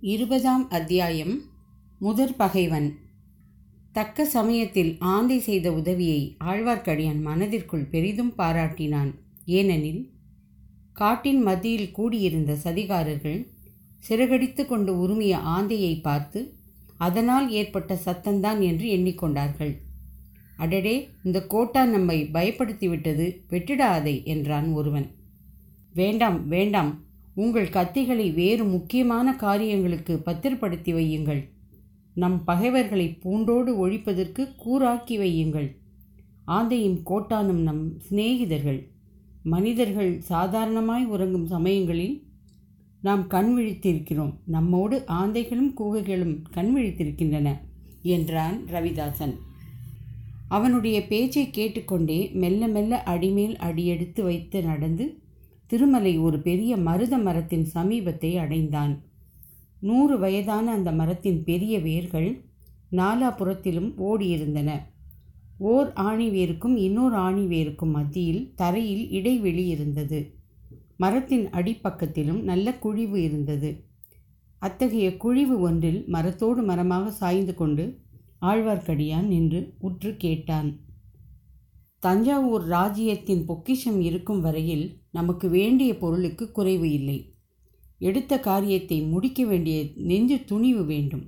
இருபதாம் அத்தியாயம். முதற் பகைவன். தக்க சமயத்தில் ஆந்தை செய்த உதவியை ஆழ்வார்க்கடியான் மனதிற்குள் பெரிதும் பாராட்டினான். ஏனெனில் காட்டின் மத்தியில் கூடியிருந்த சதிகாரர்கள் சிறகடித்து கொண்டு உருமிய ஆந்தையை பார்த்து அதனால் ஏற்பட்ட சத்தம்தான் என்று எண்ணிக்கொண்டார்கள். அடடே இந்த கோட்டா நம்மை பயப்படுத்திவிட்டது வெட்டிடாதே என்றான் ஒருவன். வேண்டாம் வேண்டாம் உங்கள் கத்திகளை வேறு முக்கியமான காரியங்களுக்கு பத்திரப்படுத்தி வையுங்கள். நம் பகைவர்களை பூண்டோடு ஒழிப்பதற்கு கூறாக்கி வையுங்கள். ஆந்தையும் கோட்டானும் நம் சிநேகிதர்கள். மனிதர்கள் சாதாரணமாய் உறங்கும் சமயங்களில் நாம் கண் விழித்திருக்கிறோம். நம்மோடு ஆந்தைகளும் கூகைகளும் கண் விழித்திருக்கின்றன என்றான் ரவிதாசன். அவனுடைய பேச்சை கேட்டுக்கொண்டே மெல்ல மெல்ல அடிமேல் அடியெடுத்து வைத்து நடந்து திருமலை ஒரு பெரிய மருத மரத்தின் சமீபத்தை அடைந்தான். நூறு வயதான அந்த மரத்தின் பெரிய வேர்கள் நாலாபுறத்திலும் ஓடியிருந்தன. ஓர் ஆணி வேருக்கும் இன்னொரு ஆணி வேருக்கும் மத்தியில் தரையில் இடைவெளி இருந்தது. மரத்தின் அடிப்பக்கத்திலும் நல்ல குழிவு இருந்தது. அத்தகைய குழிவு ஒன்றில் மரத்தோடு மரமாக சாய்ந்து கொண்டு ஆழ்வார்க்கடியான் நின்று உற்று கேட்டான். தஞ்சாவூர் ராஜ்யத்தின் பொக்கிஷம் இருக்கும் வரையில் நமக்கு வேண்டிய பொருளுக்கு குறைவு இல்லை. எடுத்த காரியத்தை முடிக்க வேண்டிய நெஞ்சு துணிவு வேண்டும்.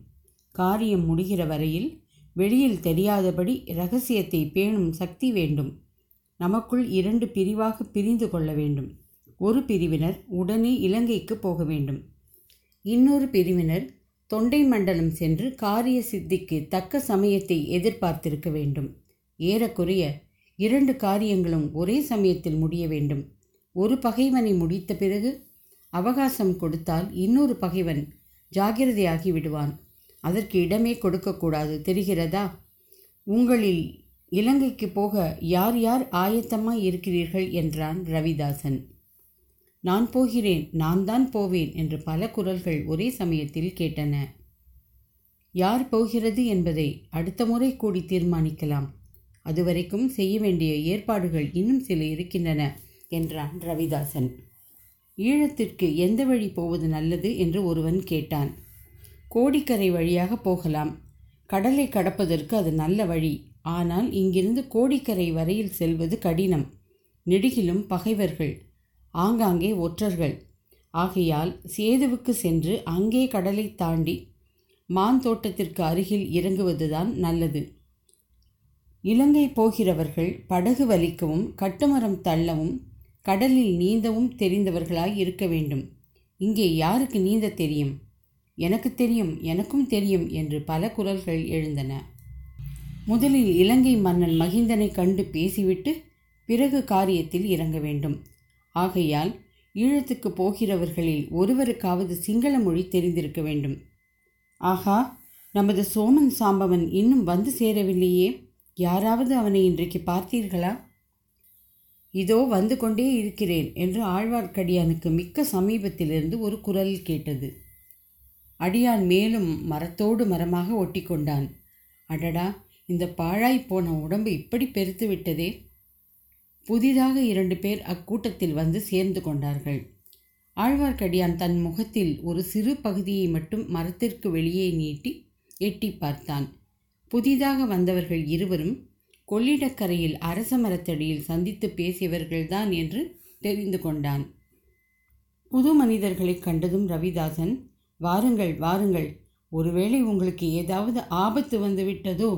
காரியம் முடிகிற வரையில் வெளியில் தெரியாதபடி ரகசியத்தை பேணும் சக்தி வேண்டும். நமக்குள் இரண்டு பிரிவாக பிரிந்து கொள்ள வேண்டும். ஒரு பிரிவினர் உடனே இலங்கைக்கு போக வேண்டும். இன்னொரு பிரிவினர் தொண்டை மண்டலம் சென்று காரிய சித்திக்கு தக்க சமயத்தை எதிர்பார்த்திருக்க வேண்டும். ஏறக்குறைய இரண்டு காரியங்களும் ஒரே சமயத்தில் முடிய வேண்டும். ஒரு பகைவனை முடித்த பிறகு அவகாசம் கொடுத்தால் இன்னொரு பகைவன் ஜாகிரதையாகி விடுவான். அதற்கு இடமே கொடுக்கக்கூடாது தெரிகிறதா? உங்களில் இலங்கைக்கு போக யார் யார் ஆயத்தமாய் இருக்கிறீர்கள்? என்றான் ரவிதாசன். நான் போகிறேன் நான் தான் போவேன் என்று பல குரல்கள் ஒரே சமயத்தில் கேட்டன. யார் போகிறது என்பதை அடுத்த முறை கூடி தீர்மானிக்கலாம். அதுவரைக்கும் செய்ய வேண்டிய ஏற்பாடுகள் இன்னும் சில இருக்கின்றன என்றான் ரவிதாசன். ஈழத்திற்கு எந்த வழி போவது நல்லது என்று ஒருவன் கேட்டான். கோடிக்கரை வழியாக போகலாம். கடலை கடப்பதற்கு அது நல்ல வழி. ஆனால் இங்கிருந்து கோடிக்கரை வரையில் செல்வது கடினம். நெடுகிலும் பகைவர்கள் ஆங்காங்கே ஒற்றர்கள். ஆகையால் சேதுவுக்கு சென்று அங்கே கடலை தாண்டி மான் தோட்டத்திற்கு அருகில் இறங்குவதுதான் நல்லது. இலங்கை போகிறவர்கள் படகு வலிக்கவும் கட்டுமரம் தள்ளவும் கடலில் நீந்தவும் தெரிந்தவர்களாய் இருக்க வேண்டும். இங்கே யாருக்கு நீந்த தெரியும்? எனக்கு தெரியும் எனக்கும் தெரியும் என்று பல குரல்கள் எழுந்தன. முதலில் இலங்கை மன்னன் மகிந்தனை கண்டு பேசிவிட்டு பிறகு காரியத்தில் இறங்க வேண்டும். ஆகையால் ஈழத்துக்கு போகிறவர்களில் ஒருவருக்காவது சிங்கள மொழி தெரிந்திருக்க வேண்டும். ஆகா நமது சோமன் சாம்பவன் இன்னும் வந்து சேரவில்லையே. யாராவது அவனை இன்றைக்கு பார்த்தீர்களா? இதோ வந்து கொண்டே இருக்கிறேன் என்று ஆழ்வார்க்கடியானுக்கு மிக்க சமீபத்திலிருந்து ஒரு குரல் கேட்டது. அடியான் மேலும் மரத்தோடு மரமாக ஒட்டி கொண்டான் அடடா இந்த பாழாய் போன உடம்பு இப்படி பெருத்து விட்டதே? புதிதாக இரண்டு பேர் அக்கூட்டத்தில் வந்து சேர்ந்து கொண்டார்கள். ஆழ்வார்க்கடியான் தன் முகத்தில் ஒரு சிறு பகுதியை மட்டும் மரத்திற்கு வெளியே நீட்டி எட்டி பார்த்தான். புதிதாக வந்தவர்கள் இருவரும் கொள்ளிடக்கரையில் அரச மரத்தடியில் சந்தித்து பேசியவர்கள்தான் என்று தெரிந்து கொண்டான். புது மனிதர்களை கண்டதும் ரவிதாசன் வாருங்கள் வாருங்கள். ஒருவேளை உங்களுக்கு ஏதாவது ஆபத்து வந்து விட்டதோ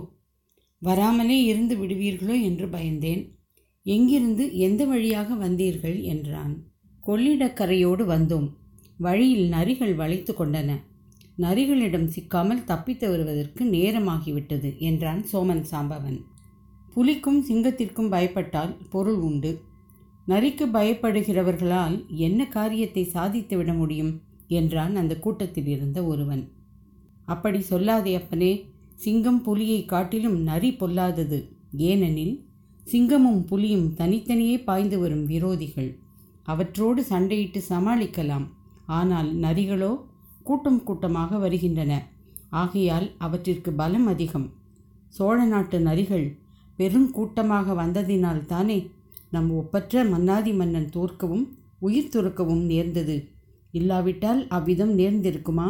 வராமலே இருந்து விடுவீர்களோ என்று பயந்தேன். எங்கிருந்து எந்த வழியாக வந்தீர்கள்? என்றான். கொள்ளிடக்கரையோடு வந்தோம். வழியில் நரிகள் வளைத்து கொண்டன. நரிகளிடம் சிக்காமல் தப்பித்து வருவதற்கு நேரமாகிவிட்டது என்றான் சோமன் சாம்பவன். புலிக்கும் சிங்கத்திற்கும் பயப்பட்டால் பொருள் உண்டு. நரிக்கு பயப்படுகிறவர்களால் என்ன காரியத்தை சாதித்து விட முடியும்? என்றான் அந்த கூட்டத்தில் இருந்த ஒருவன். அப்படி சொல்லாதே அப்பனே சிங்கம் புலியை காட்டிலும் நரி பொல்லாதது. ஏனெனில் சிங்கமும் புலியும் தனித்தனியே பாய்ந்து வரும் விரோதிகள். அவற்றோடு சண்டையிட்டு சமாளிக்கலாம். ஆனால் நரிகளோ கூட்டம் கூட்டமாக வருகின்றன. ஆகையால் அவற்றிற்கு பலம் அதிகம். சோழ நாட்டு நரிகள் பெருங்கூட்டமாக வந்ததினால் தானே நம் ஒப்பற்ற மன்னாதி மன்னன் தோற்கவும் உயிர் துறக்கவும் நேர்ந்தது. இல்லாவிட்டால் அவ்விதம் நேர்ந்திருக்குமா?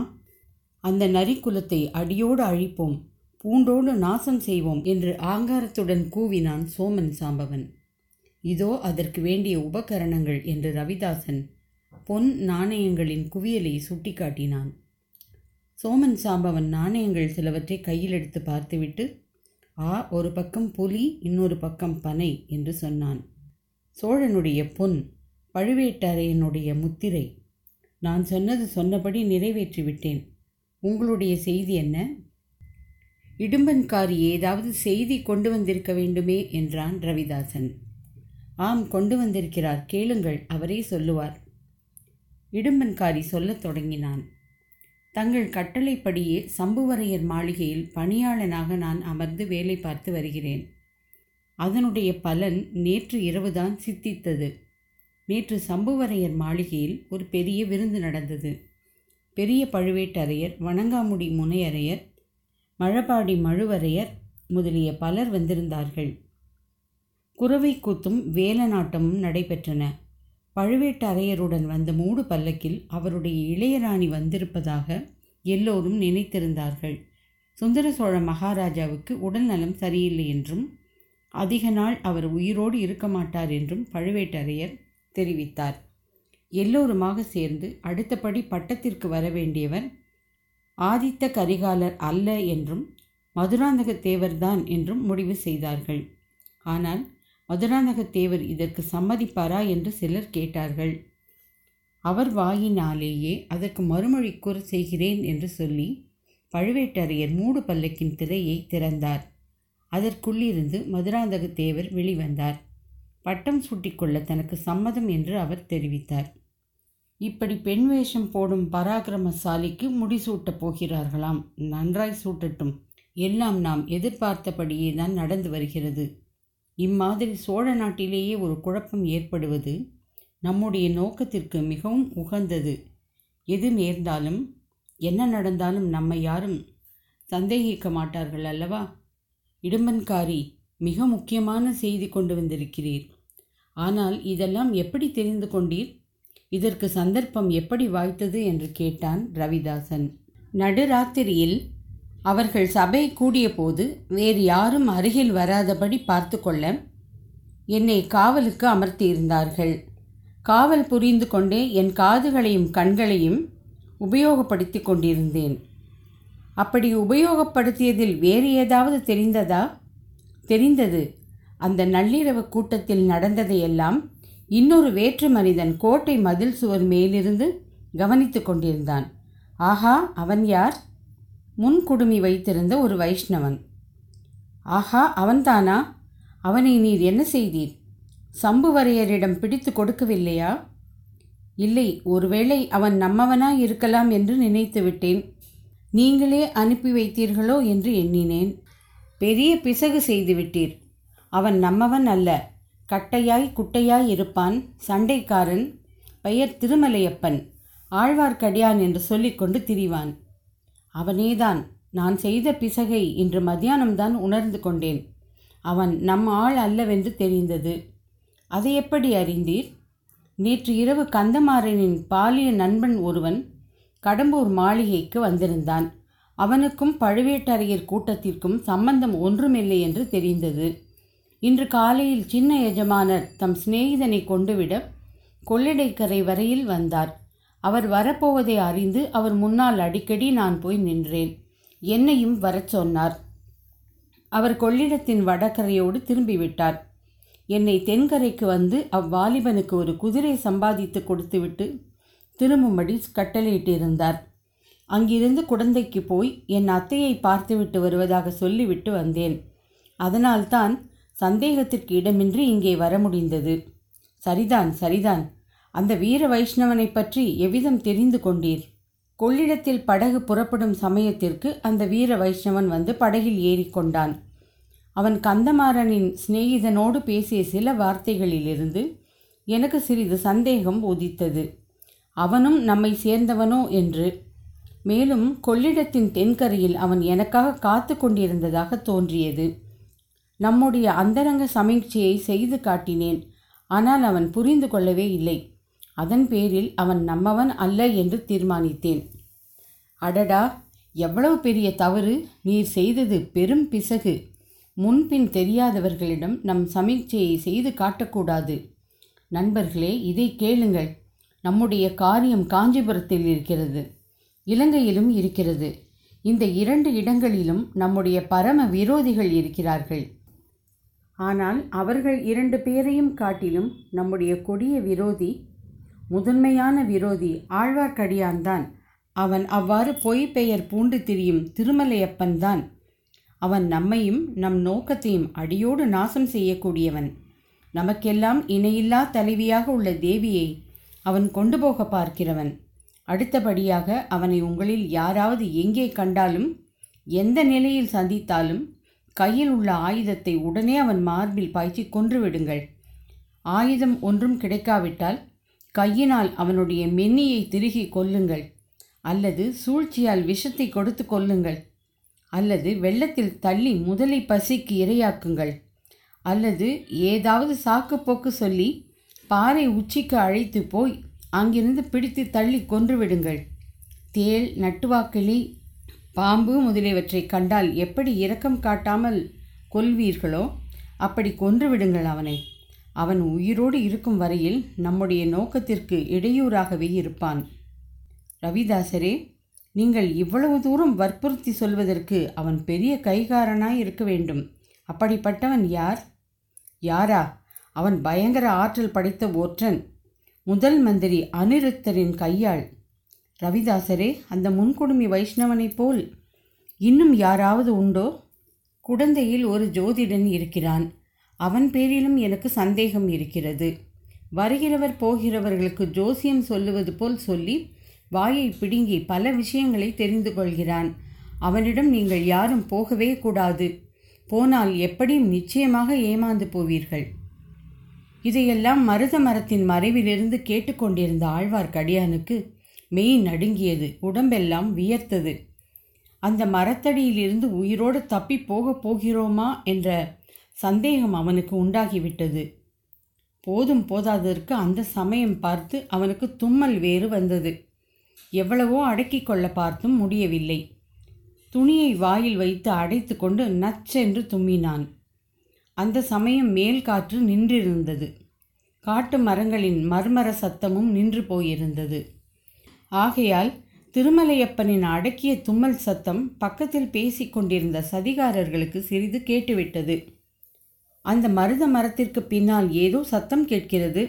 அந்த நரிக்குலத்தை அடியோடு அழிப்போம் பூண்டோடு நாசம் செய்வோம் என்று ஆங்காரத்துடன் கூவினான் சோமன் சாம்பவன். இதோ அதற்கு வேண்டிய உபகரணங்கள் என்று ரவிதாசன் பொன் நாணயங்களின் குவியலை சுட்டிக்காட்டினான். சோமன் சாம்பவன் நாணயங்கள் சிலவற்றை கையில் எடுத்து பார்த்துவிட்டு ஆ ஒரு பக்கம் புலி இன்னொரு பக்கம் பனை என்று சொன்னான். சோழனுடைய பொன் பழுவேட்டரையனுடைய முத்திரை நான் சொன்னது சொன்னபடி நிறைவேற்றி விட்டேன். உங்களுடைய செய்தி என்ன? இடும்பன்காரி ஏதாவது செய்தி கொண்டு வந்திருக்க வேண்டுமே என்றான் ரவிதாசன். ஆம் கொண்டு வந்திருக்கிறார் கேளுங்கள் அவரே சொல்லுவார். இடும்பன்காரி சொல்லத் தொடங்கினான். தங்கள் கட்டளைப்படியே சம்புவரையர் மாளிகையில் பணியாளனாக நான் அமர்ந்து வேலை பார்த்து வருகிறேன். அதனுடைய பலன் நேற்று இரவுதான் சித்தித்தது. நேற்று சம்புவரையர் மாளிகையில் ஒரு பெரிய விருந்து நடந்தது. பெரிய பழுவேட்டரையர் வணங்காமுடி முனையரையர் மழபாடி மழுவரையர் முதலிய பலர் வந்திருந்தார்கள். குறவை கூத்தும் வேலநாட்டமும் நடைபெற்றன. பழுவேட்டரையருடன் வந்த மூடு பல்லக்கில் அவருடைய இளையராணி வந்திருப்பதாக எல்லோரும் நினைத்திருந்தார்கள். சுந்தர சோழ மகாராஜாவுக்கு உடல்நலம் சரியில்லை என்றும் அதிக நாள் அவர் உயிரோடு இருக்க மாட்டார் என்றும் பழுவேட்டரையர் தெரிவித்தார். எல்லோருமாக சேர்ந்து அடுத்தபடி பட்டத்திற்கு வர வேண்டியவர் ஆதித்த கரிகாலர் அல்ல என்றும் மதுராந்தக தேவர்தான் என்றும் முடிவு செய்தார்கள். ஆனால் மதுராந்தகத்தேவர் இதற்கு சம்மதிப்பாரா என்று சிலர் கேட்டார்கள். அவர் வாயினாலேயே அதற்கு மறுமொழி கூற செய்கிறேன் என்று சொல்லி பழுவேட்டரையர் மூடு பல்லக்கின் திரையை திறந்தார். அதற்குள்ளிருந்து மதுராந்தகத்தேவர் வெளிவந்தார். பட்டம் சூட்டிக்கொள்ள தனக்கு சம்மதம் என்று அவர் தெரிவித்தார். இப்படி பெண் வேஷம் போடும் பராக்கிரமசாலிக்கு முடிசூட்டப் போகிறார்களாம். நன்றாய் சூட்டட்டும். எல்லாம் நாம் எதிர்பார்த்தபடியே தான் நடந்து வருகிறது. இம்மாதிரி சோழ நாட்டிலேயே ஒரு குழப்பம் ஏற்படுவது நம்முடைய நோக்கத்திற்கு மிகவும் உகந்தது. எது நேர்ந்தாலும் என்ன நடந்தாலும் நம்மை யாரும் சந்தேகிக்க மாட்டார்கள் அல்லவா? இடும்பன்காரி மிக முக்கியமான செய்தி கொண்டு வந்திருக்கிறீர். ஆனால் இதெல்லாம் எப்படி தெரிந்து கொண்டீர்? இதற்கு சந்தர்ப்பம் எப்படி வாய்த்தது? என்று கேட்டான் ரவிதாசன். நடுராத்திரியில் அவர்கள் சபை கூடியபோது வேறு யாரும் அருகில் வராதபடி பார்த்து கொள்ள என்னை காவலுக்கு அமர்த்தியிருந்தார்கள். காவல் புரிந்து கொண்டே என் காதுகளையும் கண்களையும் உபயோகப்படுத்தி கொண்டிருந்தேன். அப்படி உபயோகப்படுத்தியதில் வேறு ஏதாவது தெரிந்ததா? தெரிந்தது. அந்த நள்ளிரவு கூட்டத்தில் நடந்ததையெல்லாம் இன்னொரு வேற்று மனிதன் கோட்டை மதில் சுவர் மேலிருந்து கவனித்து கொண்டிருந்தான். ஆஹா அவன் யார்? முன்குடுமி வைத்திருந்த ஒரு வைஷ்ணவன். ஆஹா அவன்தானா? அவனை நீர் என்ன செய்தீர்? சம்புவரையரிடம் பிடித்து கொடுக்கவில்லையா? இல்லை ஒருவேளை அவன் நம்மவனாய் இருக்கலாம் என்று நினைத்து விட்டேன். நீங்களே அனுப்பி வைத்தீர்களோ என்று எண்ணினேன். பெரிய பிசகு செய்து விட்டீர். அவன் நம்மவன் அல்ல. கட்டையாய் குட்டையாய் இருப்பான். சண்டைக்காரன். பெயர் திருமலையப்பன். ஆழ்வார்க்கடியான் என்று சொல்லிக்கொண்டு திரிவான். அவனேதான் நான் செய்த பிசகை இன்று மத்தியானம்தான் உணர்ந்து கொண்டேன். அவன் நம் ஆள் அல்லவென்று தெரிந்தது. அதை எப்படி அறிந்தீர்? நேற்று இரவு கந்தமாறனின் பாலிய நண்பன் ஒருவன் கடம்பூர் மாளிகைக்கு வந்திருந்தான். அவனுக்கும் பழுவேட்டரையர் கூட்டத்திற்கும் சம்பந்தம் ஒன்றுமில்லை என்று தெரிந்தது. இன்று காலையில் சின்ன எஜமானர் தம் சிநேகிதனை கொண்டுவிட கொள்ளிடைக்கரை வரையில் வந்தார். அவர் வரப்போவதை அறிந்து அவர் முன்னால் அடிக்கடி நான் போய் நின்றேன். என்னையும் வரச் சொன்னார். அவர் கொள்ளிடத்தின் வடகரையோடு திரும்பிவிட்டார். என்னை தென்கரைக்கு வந்து அவ்வாலிபனுக்கு ஒரு குதிரை சம்பாதித்து கொடுத்துவிட்டு திரும்பும்படி கட்டளையிட்டிருந்தார். அங்கிருந்து குடந்தைக்கு போய் என் அத்தையை பார்த்துவிட்டு வருவதாக சொல்லிவிட்டு வந்தேன். அதனால்தான் சந்தேகத்திற்கு இடமின்றி இங்கே வர முடிந்தது. சரிதான் சரிதான். அந்த வீர வைஷ்ணவனை பற்றி எவ்விதம் தெரிந்து கொண்டீர்? கொள்ளிடத்தில் படகு புறப்படும் சமயத்திற்கு அந்த வீர வைஷ்ணவன் வந்து படகில் ஏறிக்கொண்டான் அவன் கந்தமாறனின் சிநேகிதனோடு பேசிய சில வார்த்தைகளிலிருந்து எனக்கு சிறிது சந்தேகம் உதித்தது. அவனும் நம்மை சேர்ந்தவனோ என்று. மேலும் கொள்ளிடத்தின் தென்கரையில் அவன் எனக்காக காத்து கொண்டிருந்ததாக தோன்றியது. நம்முடைய அந்தரங்க சமீட்சையை செய்து காட்டினேன். ஆனால் அவன் புரிந்து கொள்ளவே இல்லை. அதன் பேரில் அவன் நம்மவன் அல்ல என்று தீர்மானித்தேன். அடடா எவ்வளவு பெரிய தவறு நீர் செய்தது பெரும் பிசகு. முன்பின் தெரியாதவர்களிடம் நம் சமீட்சையை செய்து காட்டக்கூடாது. நண்பர்களே இதை கேளுங்கள். நம்முடைய காரியம் காஞ்சிபுரத்தில் இருக்கிறது இலங்கையிலும் இருக்கிறது. இந்த இரண்டு இடங்களிலும் நம்முடைய பரம விரோதிகள் இருக்கிறார்கள். ஆனால் அவர்கள் இரண்டு பேரையும் காட்டிலும் நம்முடைய கொடிய விரோதி முதன்மையான விரோதி ஆழ்வார்க்கடியான்தான் அவன் அவ்வாறு பொய் பெயர் பூண்டு திரியும் திருமலையப்பன்தான் அவன் நம்மையும் நம் நோக்கத்தையும் அடியோடு நாசம் செய்யக்கூடியவன். நமக்கெல்லாம் இணையில்லா தலைவியாக உள்ள தேவியை அவன் கொண்டு போக பார்க்கிறவன். அடுத்தபடியாக அவனை உங்களில் யாராவது எங்கே கண்டாலும் எந்த நிலையில் சந்தித்தாலும் கையில் உள்ள ஆயுதத்தை உடனே அவன் மார்பில் பாய்ச்சி கொன்றுவிடுங்கள் ஆயுதம் ஒன்றும் கிடைக்காவிட்டால் கையினால் அவனுடைய மென்னியை திருகி கொல்லுங்கள் அல்லது சூழ்ச்சியால் விஷத்தை கொடுத்து கொல்லுங்கள் அல்லது வெள்ளத்தில் தள்ளி முதலை பசிக்கு இரையாக்குங்கள் அல்லது ஏதாவது சாக்குப்போக்கு சொல்லி பாறை உச்சிக்கு அழைத்து போய் அங்கிருந்து பிடித்து தள்ளி கொன்றுவிடுங்கள். தேள் நட்டுவாக்கிளி பாம்பு முதலியவற்றை கண்டால் எப்படி இரக்கம் காட்டாமல் கொல்வீர்களோ அப்படி கொன்றுவிடுங்கள் அவனை. அவன் உயிரோடு இருக்கும் வரையில் நம்முடைய நோக்கத்திற்கு இடையூறாகவே இருப்பான். ரவிதாசரே நீங்கள் இவ்வளவு தூரம் வற்புறுத்தி சொல்வதற்கு அவன் பெரிய கைகாரனாய் இருக்க வேண்டும். அப்படிப்பட்டவன் யார்? யாரா? அவன் பயங்கர ஆற்றல் படைத்த ஒற்றன் முதல் மந்திரி அனிருத்தரின் கையாள். ரவிதாசரே அந்த முன்கொடுமி வைஷ்ணவனைப் போல் இன்னும் யாராவது உண்டோ? குடந்தையில் ஒரு ஜோதிடன் இருக்கிறான். அவன் பேரிலும் எனக்கு சந்தேகம் இருக்கிறது. வருகிறவர் போகிறவர்களுக்கு ஜோசியம் சொல்லுவது போல் சொல்லி வாயை பிடுங்கி பல விஷயங்களை தெரிந்து கொள்கிறான். அவனிடம் நீங்கள் யாரும் போகவே கூடாது. போனால் எப்படியும் நிச்சயமாக ஏமாந்து போவீர்கள். இதையெல்லாம் மருத மரத்தின் மறைவிலிருந்து கேட்டுக்கொண்டிருந்த ஆழ்வார்க்கடியானுக்கு மெய் நடுங்கியது உடம்பெல்லாம் வியர்த்தது. அந்த மரத்தடியிலிருந்து உயிரோடு தப்பி போகப் போகிறோமா? என்ற சந்தேகம் அவனுக்கு உண்டாகிவிட்டது. போதும் போதாததற்கு அந்த சமயம் பார்த்து அவனுக்கு தும்மல் வேறு வந்தது. எவ்வளவோ அடக்கிக் கொள்ள பார்த்தும் முடியவில்லை. துணியை வாயில் வைத்து அடைத்து கொண்டு நச்சென்று தும்மினான். அந்த சமயம் மேல் காற்று நின்றிருந்தது. காட்டு மரங்களின் மர்மர சத்தமும் நின்று போயிருந்தது. ஆகையால் திருமலையப்பனின் அடக்கிய தும்மல் சத்தம் பக்கத்தில் பேசிக்கொண்டிருந்த சதிகாரர்களுக்கு சிறிது கேட்டுவிட்டது. அந்த மருத மரத்திற்கு பின்னால் ஏதோ சத்தம் கேட்கிறது.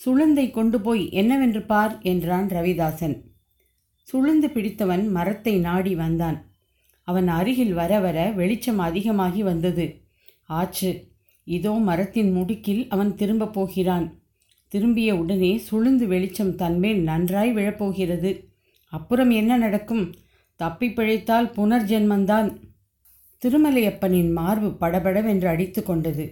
சுளுந்தை கொண்டு போய் என்னவென்று பார் என்றான் ரவிதாசன். சுளுந்து பிடித்தவன் மரத்தை நாடி வந்தான். அவன் அருகில் வர வர வெளிச்சம் அதிகமாகி வந்தது. ஆச்சு இதோ மரத்தின் முடுக்கில் அவன் திரும்பப் போகிறான். திரும்பிய உடனே சுளுந்து வெளிச்சம் தன்மேல் நன்றாய் விழப்போகிறது. அப்புறம் என்ன நடக்கும்? தப்பி பிழைத்தால் புனர்ஜென்மந்தான். திருமலையப்பனின் மார்பு படபடவென்று அடித்து கொண்டது.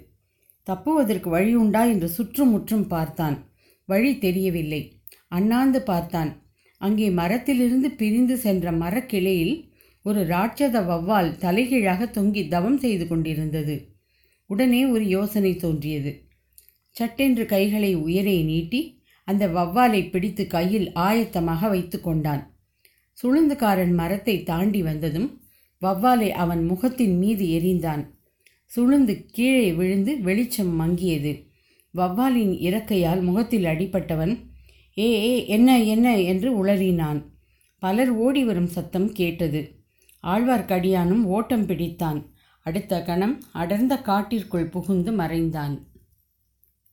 தப்புவதற்கு வழி உண்டா என்று சுற்றுமுற்றும் பார்த்தான். வழி தெரியவில்லை. அண்ணாந்து பார்த்தான். அங்கே மரத்திலிருந்து பிரிந்து சென்ற மரக்கிளையில் ஒரு ராட்சத வவ்வால் தலைகீழாக தொங்கி தவம் செய்து கொண்டிருந்தது. உடனே ஒரு யோசனை தோன்றியது. சட்டென்று கைகளை உயரே நீட்டி அந்த வவ்வாலை பிடித்து கையில் ஆயத்தமாக வைத்து கொண்டான். சுளுந்துக்காரன் மரத்தை தாண்டி வந்ததும் வவ்வாலை அவன் முகத்தின் மீது எறிந்தான் சுழுந்து கீழே விழுந்து வெளிச்சம் மங்கியது. வவ்வாலின் இறக்கையால் முகத்தில் அடிபட்டவன் ஏ ஏ என்ன என்ன? என்று உளறினான். பலர் ஓடி வரும் சத்தம் கேட்டது. ஆழ்வார்க்கடியானும் ஓட்டம் பிடித்தான். அடுத்த கணம் அடர்ந்த காட்டிற்குள் புகுந்து மறைந்தான்.